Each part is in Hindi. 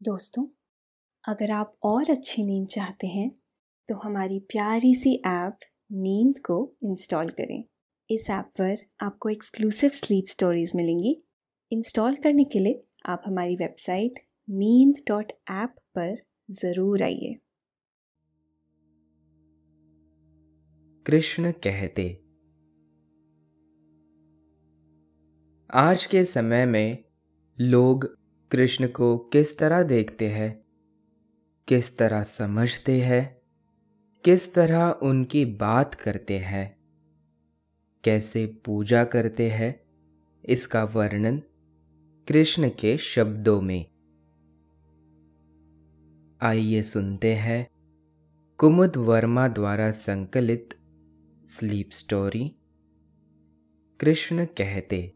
दोस्तों, अगर आप और अच्छी नींद चाहते हैं तो हमारी प्यारी सी ऐप नींद को इंस्टॉल करें। इस ऐप पर आपको एक्सक्लूसिव स्लीप स्टोरीज मिलेंगी। इंस्टॉल करने के लिए आप हमारी वेबसाइट नींद डॉट ऐप पर ज़रूर आइए। कृष्ण कहते, आज के समय में लोग कृष्ण को किस तरह देखते हैं? किस तरह समझते हैं? किस तरह उनकी बात करते हैं? कैसे पूजा करते हैं? इसका वर्णन कृष्ण के शब्दों में। आइए सुनते हैं कुमुद वर्मा द्वारा संकलित स्लीप स्टोरी। कृष्ण कहते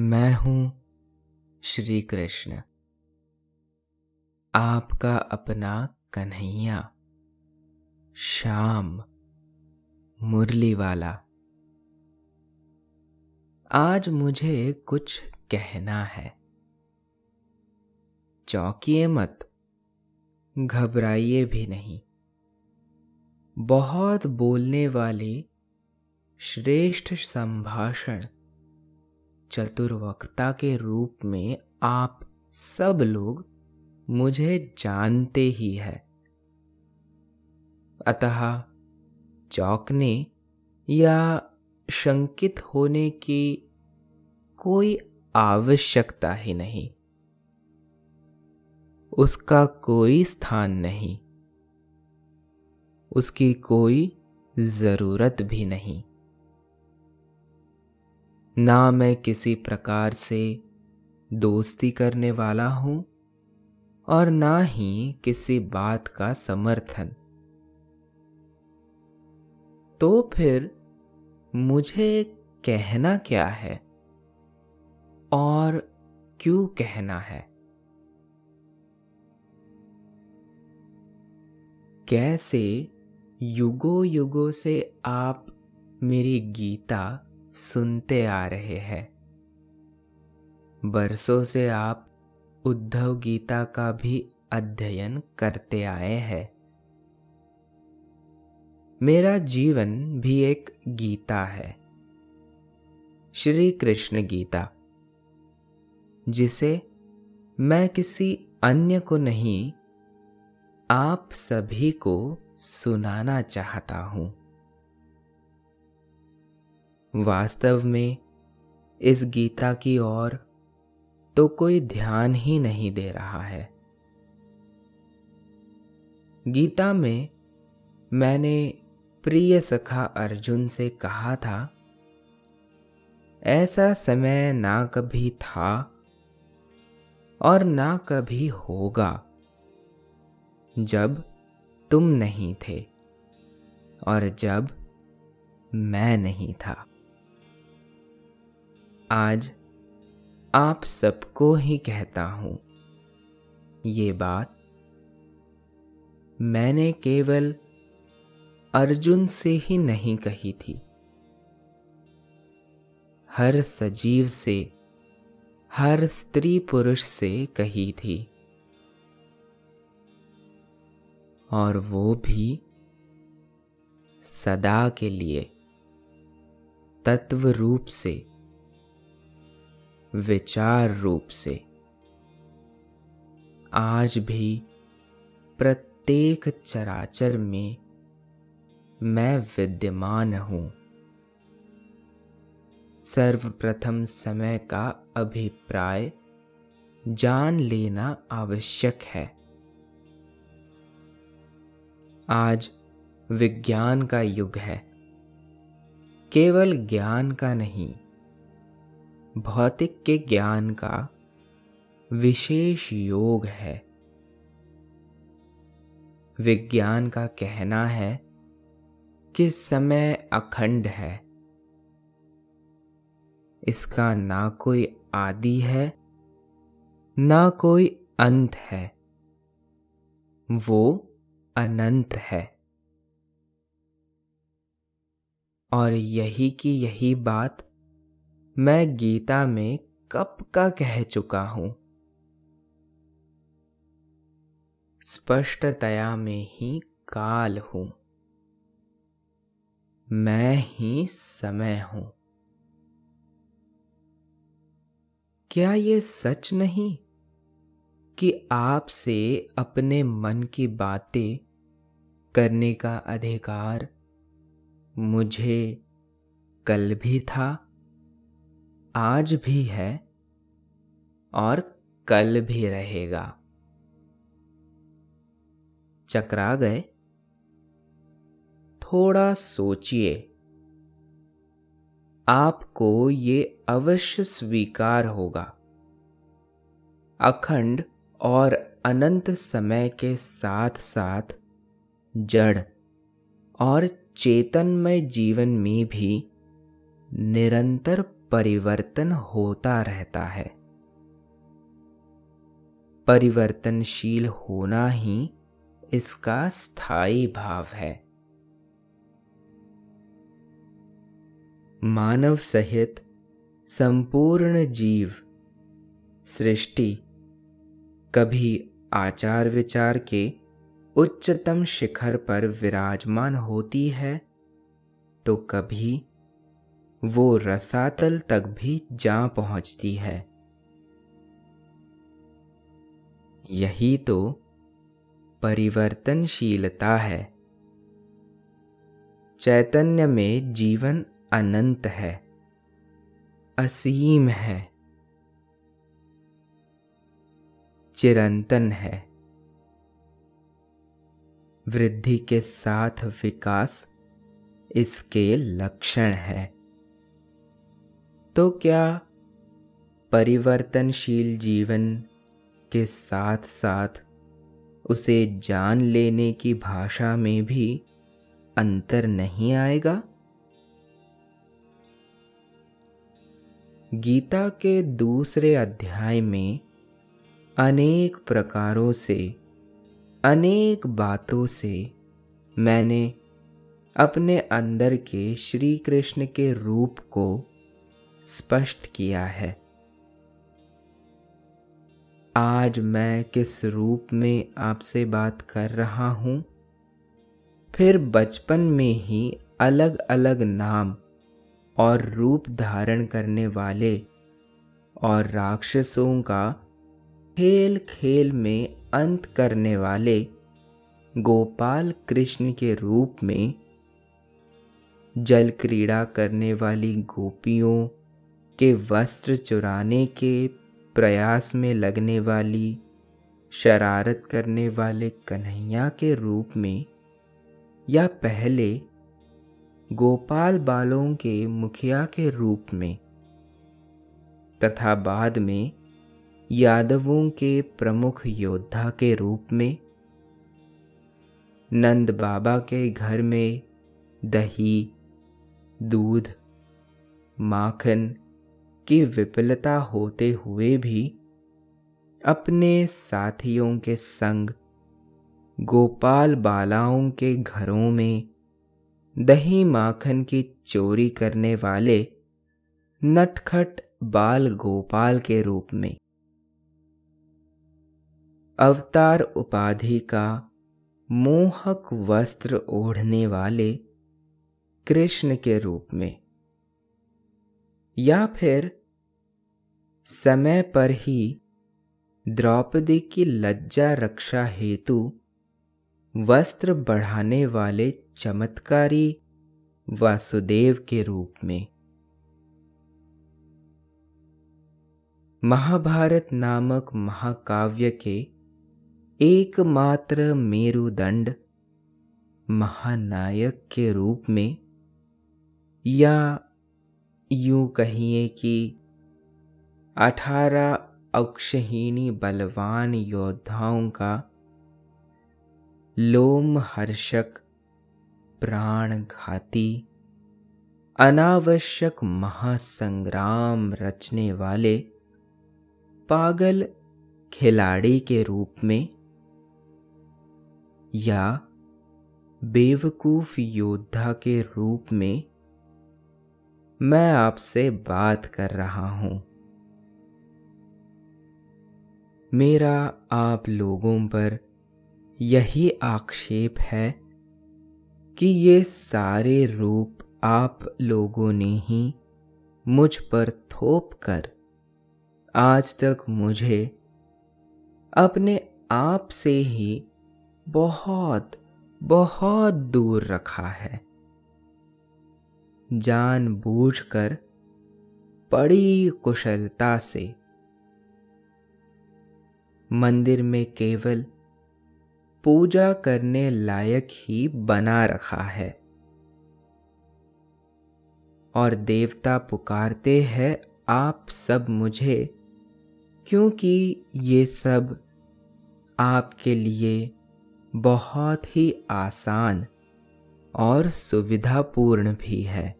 मैं हूँ श्री कृष्ण आपका अपना कन्हैया शाम मुरली वाला आज मुझे कुछ कहना है। चौकिए मत, घबराइए भी नहीं। बहुत बोलने वाले श्रेष्ठ संभाषण चतुर्वक्ता के रूप में आप सब लोग मुझे जानते ही है। अतः चौंकने या शंकित होने की कोई आवश्यकता ही नहीं। उसका कोई स्थान नहीं। उसकी कोई ज़रूरत भी नहीं। ना मैं किसी प्रकार से दोस्ती करने वाला हूँ और ना ही किसी बात का समर्थन। तो फिर मुझे कहना क्या है और क्यों कहना है? कैसे युगो युगों से आप मेरी गीता सुनते आ रहे हैं। बरसों से आप उद्धव गीता का भी अध्ययन करते आए हैं। मेरा जीवन भी एक गीता है। श्री कृष्ण गीता, जिसे मैं किसी अन्य को नहीं, आप सभी को सुनाना चाहता हूँ। वास्तव में इस गीता की ओर तो कोई ध्यान ही नहीं दे रहा है। गीता में मैंने प्रिय सखा अर्जुन से कहा था, ऐसा समय ना कभी था और ना कभी होगा जब तुम नहीं थे और जब मैं नहीं था। आज आप सबको ही कहता हूँ। ये बात मैंने केवल अर्जुन से ही नहीं कही थी। हर सजीव से, हर स्त्री पुरुष से कही थी। और वो भी सदा के लिए तत्व रूप से। विचार रूप से। आज भी प्रत्येक चराचर में मैं विद्यमान हूँ। सर्वप्रथम समय का अभिप्राय जान लेना आवश्यक है। आज विज्ञान का युग है। केवल ज्ञान का नहीं भौतिक के ज्ञान का विशेष योग है। विज्ञान का कहना है कि समय अखंड है। इसका ना कोई आदि है, ना कोई अंत है। वो अनंत है। और यही की यही बात मैं गीता में कब का कह चुका हूँ? स्पष्टतया में ही काल हूँ। मैं ही समय हूँ। क्या ये सच नहीं कि आपसे अपने मन की बातें करने का अधिकार मुझे कल भी था? आज भी है और कल भी रहेगा। चकरा गए। थोड़ा सोचिए। आपको ये अवश्य स्वीकार होगा। अखंड और अनंत समय के साथ साथ जड़ और चेतनमय जीवन में भी निरंतर परिवर्तन होता रहता है। परिवर्तनशील होना ही इसका स्थायी भाव है। मानव सहित संपूर्ण जीव, सृष्टि, कभी आचार विचार के उच्चतम शिखर पर विराजमान होती है तो कभी वो रसातल तक भी जा पहुँचती है। यही तो परिवर्तनशीलता है। चैतन्य में जीवन अनंत है, असीम है, चिरंतन है। वृद्धि के साथ विकास इसके लक्षण है। तो क्या परिवर्तनशील जीवन के साथ साथ उसे जान लेने की भाषा में भी अंतर नहीं आएगा? गीता के दूसरे अध्याय में अनेक प्रकारों से, अनेक बातों से मैंने अपने अंदर के श्री कृष्ण के रूप को स्पष्ट किया है। आज मैं किस रूप में आपसे बात कर रहा हूँ? फिर बचपन में ही अलग अलग नाम और रूप धारण करने वाले और राक्षसों का खेल खेल में अंत करने वाले गोपाल कृष्ण के रूप में जल क्रीड़ा करने वाली गोपियों के वस्त्र चुराने के प्रयास में लगने वाली, शरारत करने वाले कन्हैया के रूप में, या पहले गोपाल बालों के मुखिया के रूप में, तथा बाद में यादवों के प्रमुख योद्धा के रूप में, नंद बाबा के घर में दही, दूध, माखन की विफलता होते हुए भी अपने साथियों के संग, गोपाल बालाओं के घरों में दही माखन की चोरी करने वाले नटखट बाल गोपाल के रूप में। अवतार उपाधि का मोहक वस्त्र ओढ़ने वाले कृष्ण के रूप में, या फिर समय पर ही द्रौपदी की लज्जा रक्षा हेतु वस्त्र बढ़ाने वाले चमत्कारी वासुदेव के रूप में। महाभारत नामक महाकाव्य के एकमात्र मेरुदंड महानायक के रूप में या यूँ कहिए कि अठारह अक्षहीनी बलवान योद्धाओं का लोम हर्षक प्राण घाती अनावश्यक महासंग्राम रचने वाले पागल खिलाड़ी के रूप में या बेवकूफ़ योद्धा के रूप में मैं आपसे बात कर रहा हूँ। मेरा आप लोगों पर यही आक्षेप है कि ये सारे रूप आप लोगों ने ही मुझ पर थोप कर आज तक मुझे अपने आप से ही बहुत बहुत दूर रखा है। जानबूझकर बड़ी कुशलता से मंदिर में केवल पूजा करने लायक ही बना रखा है। और देवता पुकारते हैं, आप सब मुझे, क्योंकि ये सब आपके लिए बहुत ही आसान और सुविधापूर्ण भी है।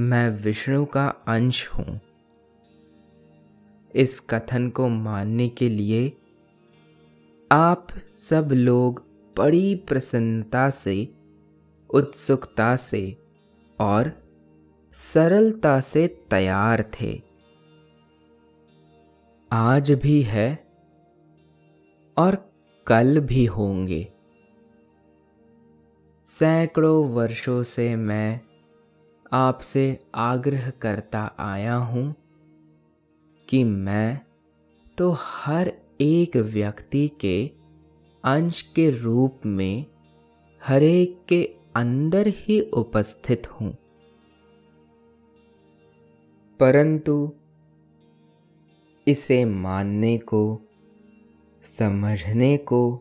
मैं विष्णु का अंश हूँ। इस कथन को मानने के लिए आप सब लोग बड़ी प्रसन्नता से, उत्सुकता से और सरलता से तैयार थे। आज भी है और कल भी होंगे। सैकड़ों वर्षों से मैं आपसे आग्रह करता आया हूँ कि मैं तो हर एक व्यक्ति के अंश के रूप में हरेक के अंदर ही उपस्थित हूँ। परंतु इसे मानने को, समझने को,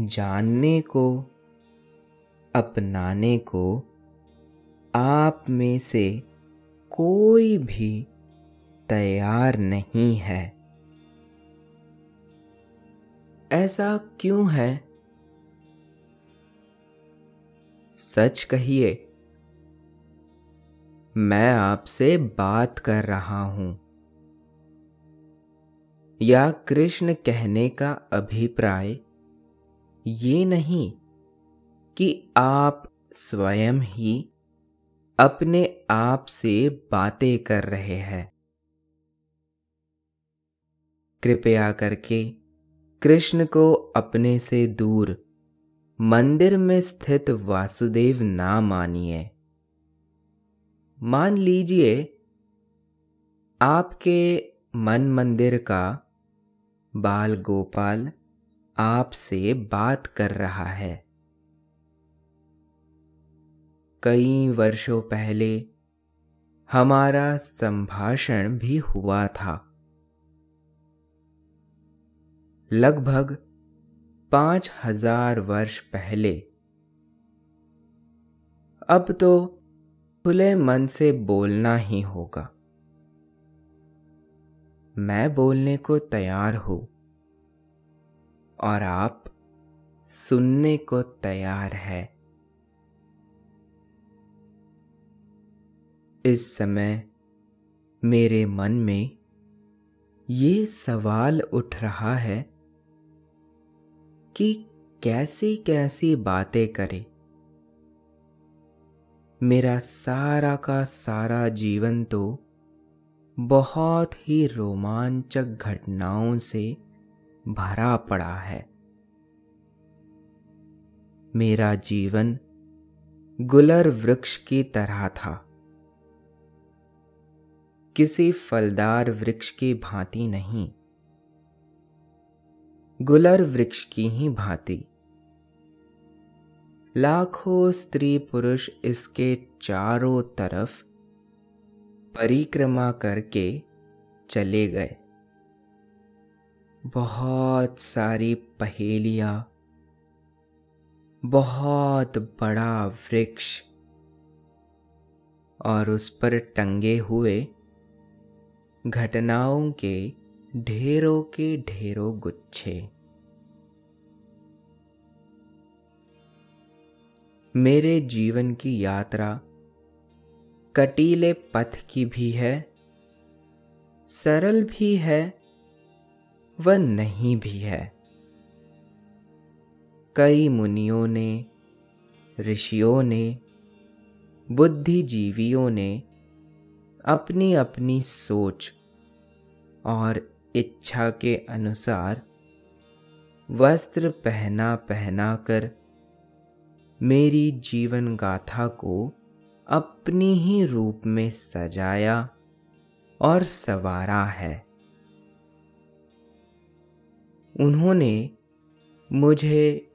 जानने को, अपनाने को आप में से कोई भी तैयार नहीं है। ऐसा क्यों है? सच कहिए, मैं आपसे बात कर रहा हूँ। या कृष्ण कहने का अभिप्राय ये नहीं कि आप स्वयं ही अपने आप से बातें कर रहे हैं। कृपया करके कृष्ण को अपने से दूर मंदिर में स्थित वासुदेव ना मानिए। मान लीजिए आपके मन मंदिर का बाल गोपाल आपसे बात कर रहा है। कई वर्षों पहले हमारा संभाषण भी हुआ था। लगभग पाँच हज़ार वर्ष पहले। अब तो खुले मन से बोलना ही होगा। मैं बोलने को तैयार हूँ और आप सुनने को तैयार है। इस समय मेरे मन में ये सवाल उठ रहा है कि कैसी कैसी बातें करे। मेरा सारा का सारा जीवन तो बहुत ही रोमांचक घटनाओं से भरा पड़ा है। मेरा जीवन गुलर वृक्ष की तरह था। किसी फलदार वृक्ष की भांति नहीं। गुलर वृक्ष की ही भांति। लाखों स्त्री पुरुष इसके चारों तरफ़ परिक्रमा करके चले गए। बहुत सारी पहेलियाँ, बहुत बड़ा वृक्ष, और उस पर टंगे हुए घटनाओं के ढेरों के ढेरों गुच्छे। मेरे जीवन की यात्रा कटीले पथ की भी है, सरल भी है, व नहीं भी है। कई मुनियों ने, ऋषियों ने, बुद्धिजीवियों ने अपनी अपनी सोच और इच्छा के अनुसार वस्त्र पहना पहना कर मेरी जीवन गाथा को अपनी ही रूप में सजाया और सवारा है। उन्होंने मुझे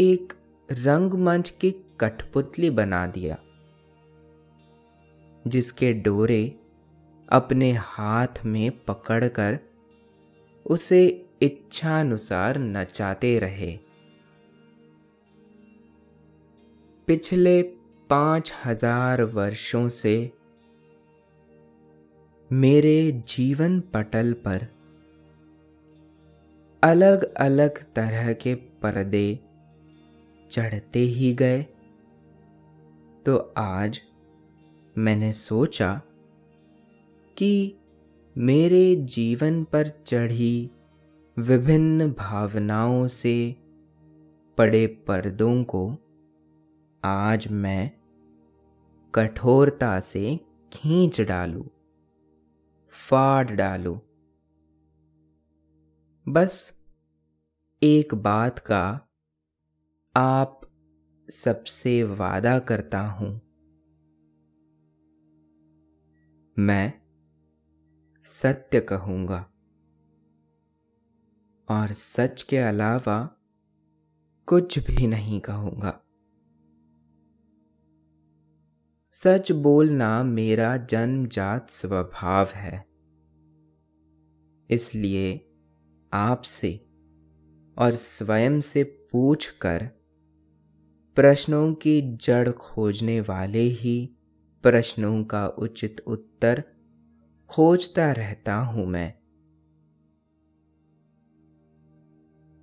एक रंगमंच की कठपुतली बना दिया, जिसके डोरे अपने हाथ में पकड़कर उसे इच्छानुसार नचाते रहे। पिछले पाँच हज़ार वर्षों से मेरे जीवन पटल पर अलग अलग तरह के पर्दे चढ़ते ही गए। तो आज मैंने सोचा कि मेरे जीवन पर चढ़ी विभिन्न भावनाओं से पड़े पर्दों को आज मैं कठोरता से खींच डालू, फाड़ डालू। बस एक बात का आप सबसे वादा करता हूँ। मैं सत्य कहूँगा। और सच के अलावा कुछ भी नहीं कहूँगा। सच बोलना मेरा जन्मजात स्वभाव है। इसलिए आपसे और स्वयं से पूछकर प्रश्नों की जड़ खोजने वाले ही प्रश्नों का उचित उत्तर खोजता रहता हूँ मैं।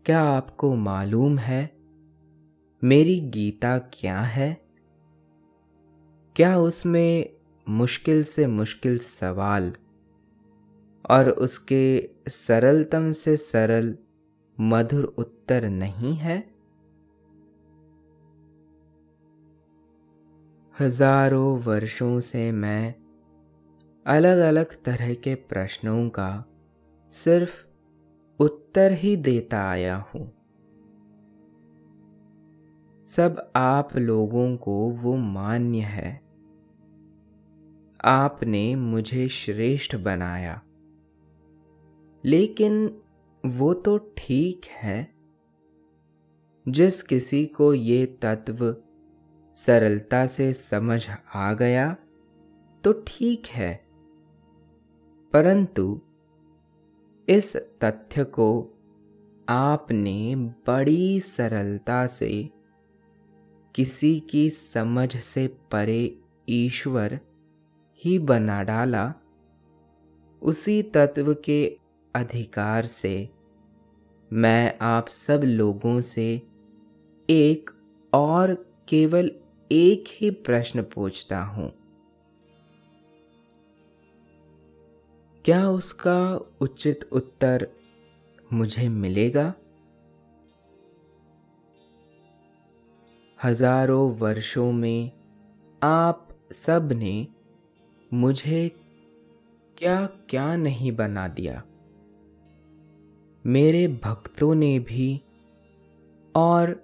क्या आपको मालूम है मेरी गीता क्या है? क्या उसमें मुश्किल से मुश्किल सवाल और उसके सरलतम से सरल मधुर उत्तर नहीं है? हज़ारों वर्षों से मैं अलग अलग तरह के प्रश्नों का सिर्फ़ उत्तर ही देता आया हूँ। सब आप लोगों को वो मान्य है। आपने मुझे श्रेष्ठ बनाया। लेकिन वो तो ठीक है। जिस किसी को ये तत्व सरलता से समझ आ गया तो ठीक है। परंतु इस तथ्य को आपने बड़ी सरलता से किसी की समझ से परे ईश्वर ही बना डाला, उसी तत्व के अधिकार से मैं आप सब लोगों से एक और केवल एक ही प्रश्न पूछता हूँ। क्या उसका उचित उत्तर मुझे मिलेगा? हज़ारों वर्षों में आप सबने मुझे क्या क्या नहीं बना दिया। मेरे भक्तों ने भी और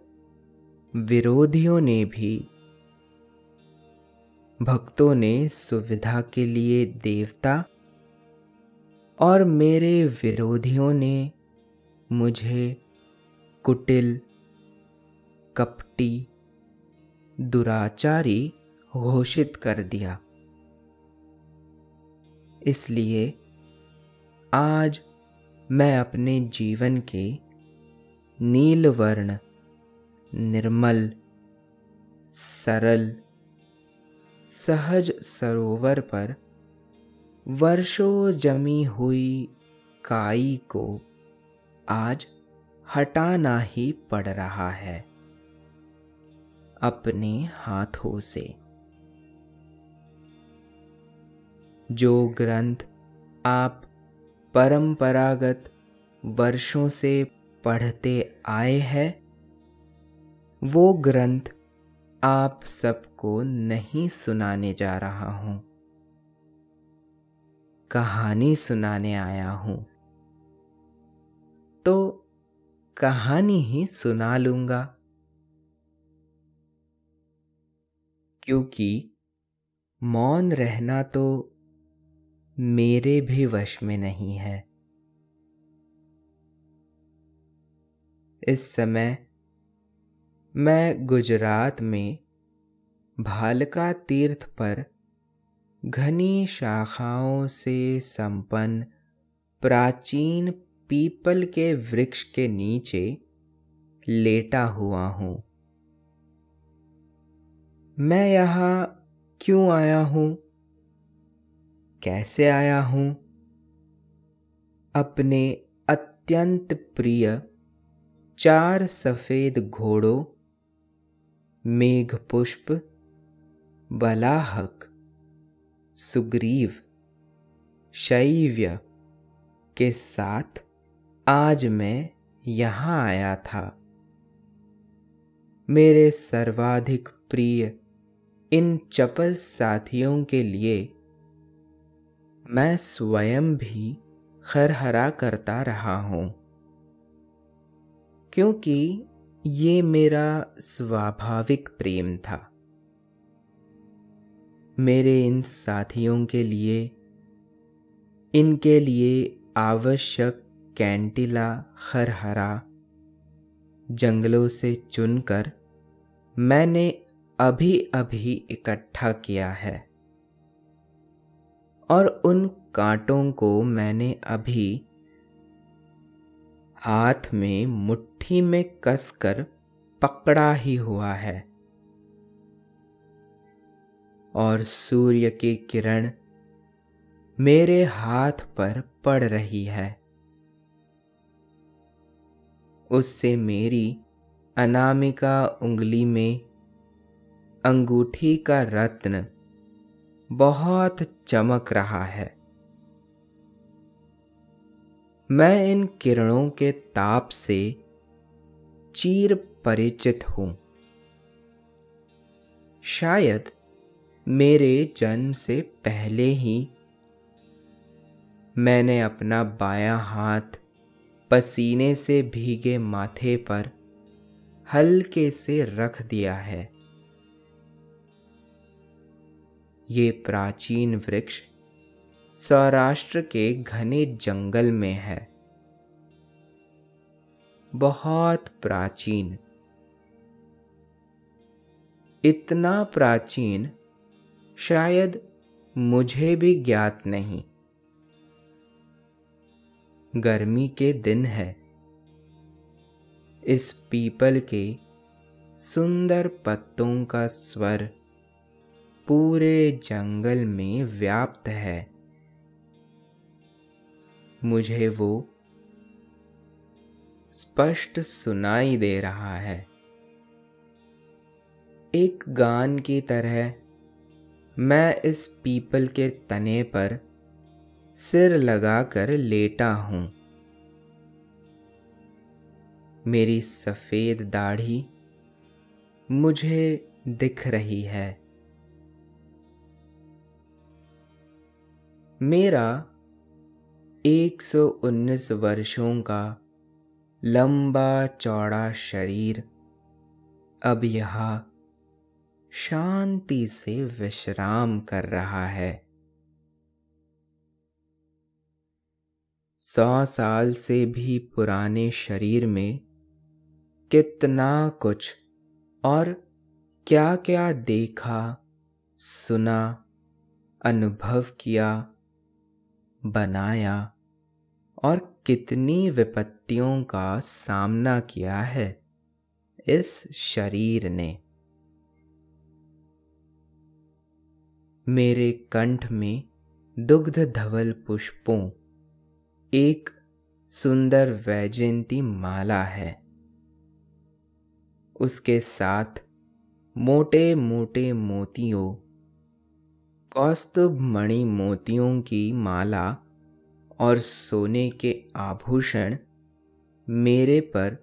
विरोधियों ने भी भक्तों ने सुविधा के लिए देवता और मेरे विरोधियों ने मुझे कुटिल, कपटी, दुराचारी घोषित कर दिया। इसलिए आज मैं अपने जीवन के नीलवर्ण, निर्मल, सरल, सहज सरोवर पर वर्षों जमी हुई काई को आज हटाना ही पड़ रहा है अपने हाथों से। जो ग्रंथ आप परंपरागत वर्षों से पढ़ते आए हैं, वो ग्रंथ आप सबको नहीं सुनाने जा रहा हूँ। कहानी सुनाने आया हूँ। तो कहानी ही सुना लूँगा। क्योंकि मौन रहना तो मेरे भी वश में नहीं है। इस समय मैं गुजरात में भालका तीर्थ पर घनी शाखाओं से संपन्न, प्राचीन पीपल के वृक्ष के नीचे लेटा हुआ हूँ। मैं यहाँ क्यों आया हूँ? कैसे आया हूँ? अपने अत्यंत प्रिय चार सफ़ेद घोड़ों, मेघपुष्प, बलाहक सुग्रीव शैव्य के साथ आज मैं यहाँ आया था। मेरे सर्वाधिक प्रिय इन चपल साथियों के लिए मैं स्वयं भी खरहरा करता रहा हूँ, क्योंकि ये मेरा स्वाभाविक प्रेम था। मेरे इन साथियों के लिए, इनके लिए आवश्यक कैंटिला खरहरा जंगलों से चुनकर मैंने अभी अभी इकट्ठा किया है और उन कांटों को मैंने अभी हाथ में मुट्ठी में कसकर पकड़ा ही हुआ है। और सूर्य की किरण मेरे हाथ पर पड़ रही है। उससे मेरी अनामिका उंगली में अंगूठी का रत्न बहुत चमक रहा है। मैं इन किरणों के ताप से चीर परिचित हूँ। शायद मेरे जन्म से पहले ही मैंने अपना बायां हाथ पसीने से भीगे माथे पर हल्के से रख दिया है। ये प्राचीन वृक्ष सौराष्ट्र के घने जंगल में है। बहुत प्राचीन। इतना प्राचीन शायद मुझे भी ज्ञात नहीं। गर्मी के दिन है। इस पीपल के सुंदर पत्तों का स्वर पूरे जंगल में व्याप्त है। मुझे वो स्पष्ट सुनाई दे रहा है। एक गान की तरह मैं इस पीपल के तने पर सिर लगाकर लेटा हूँ। मेरी सफ़ेद दाढ़ी मुझे दिख रही है। मेरा 119 वर्षों का लंबा चौड़ा शरीर अब यहाँ शांति से विश्राम कर रहा है। सौ साल से भी पुराने शरीर में कितना कुछ और क्या क्या देखा, सुना, अनुभव किया, बनाया और कितनी विपत्तियों का सामना किया है इस शरीर ने। मेरे कंठ में दुग्ध धवल पुष्पों। एक सुंदर वैजयंती माला है। उसके साथ मोटे मोटे मोतियों, कौस्तुभ मणि मोतियों की माला और सोने के आभूषण मेरे पर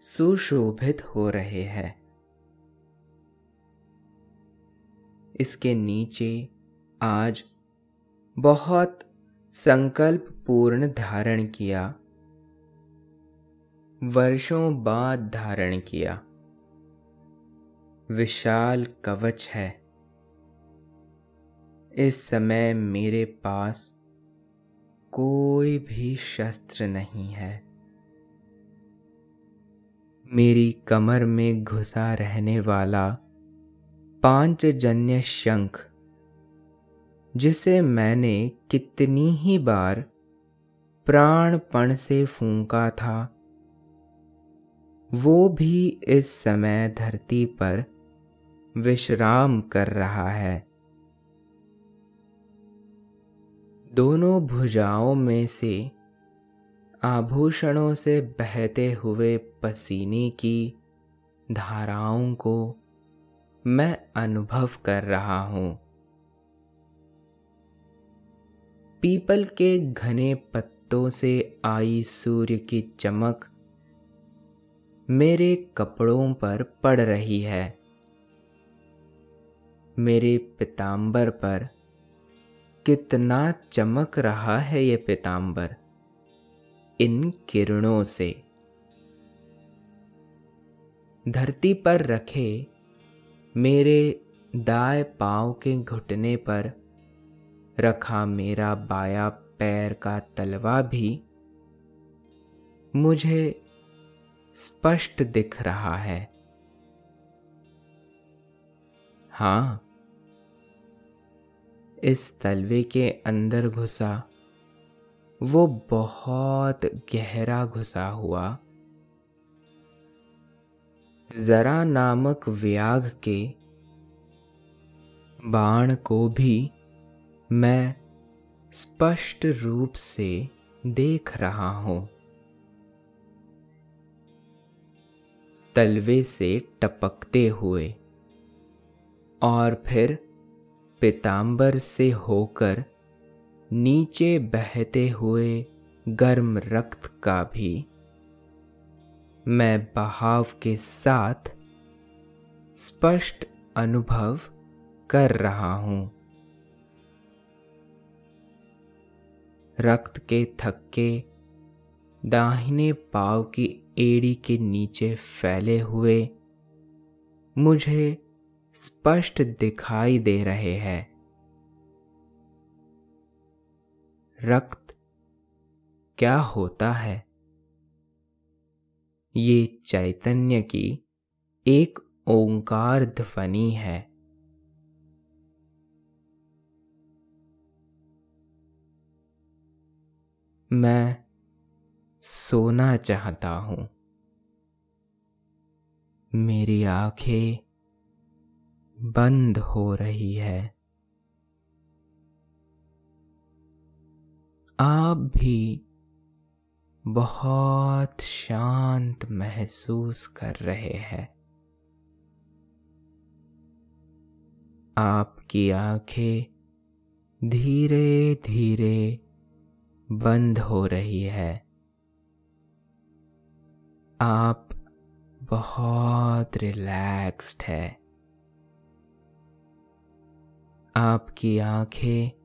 सुशोभित हो रहे हैं। इसके नीचे आज बहुत संकल्प पूर्ण धारण किया, वर्षों बाद धारण किया। विशाल कवच है। इस समय मेरे पास कोई भी शस्त्र नहीं है। मेरी कमर में घुसा रहने वाला पाँच जन्य शंख जिसे मैंने कितनी ही बार प्राणपण से फूंका था, वो भी इस समय धरती पर विश्राम कर रहा है। दोनों भुजाओं में से आभूषणों से बहते हुए पसीने की धाराओं को मैं अनुभव कर रहा हूँ। पीपल के घने पत्तों से आई सूर्य की चमक मेरे कपड़ों पर पड़ रही है। मेरे पितांबर पर कितना चमक रहा है ये पितांबर, इन किरणों से। धरती पर रखे मेरे दाएँ पाँव के घुटने पर रखा मेरा बाया पैर का तलवा भी मुझे स्पष्ट दिख रहा है। हाँ, इस तलवे के अंदर घुसा, वो बहुत गहरा घुसा हुआ जरा नामक व्याघ के बाण को भी मैं स्पष्ट रूप से देख रहा हूँ। तलवे से टपकते हुए और फिर पितांबर से होकर नीचे बहते हुए गर्म रक्त का भी मैं बहाव के साथ स्पष्ट अनुभव कर रहा हूँ। रक्त के थक्के, दाहिने पाव की एड़ी के नीचे फैले हुए मुझे स्पष्ट दिखाई दे रहे हैं। रक्त क्या होता है? ये चैतन्य की एक ओंकार ध्वनि है। मैं सोना चाहता हूँ। मेरी आँखें बंद हो रही है। आप भी बहुत शांत महसूस कर रहे हैं। आपकी आँखें धीरे धीरे बंद हो रही है। आप बहुत रिलैक्स्ड है। आपकी आँखें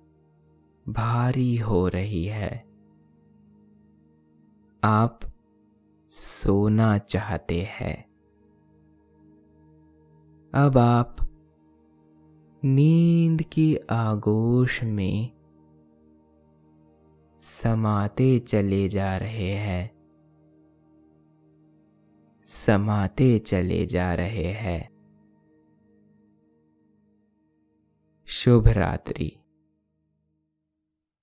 भारी हो रही है। आप सोना चाहते हैं। अब आप नींद की आगोश में समाते चले जा रहे हैं। समाते चले जा रहे हैं। शुभ रात्रि।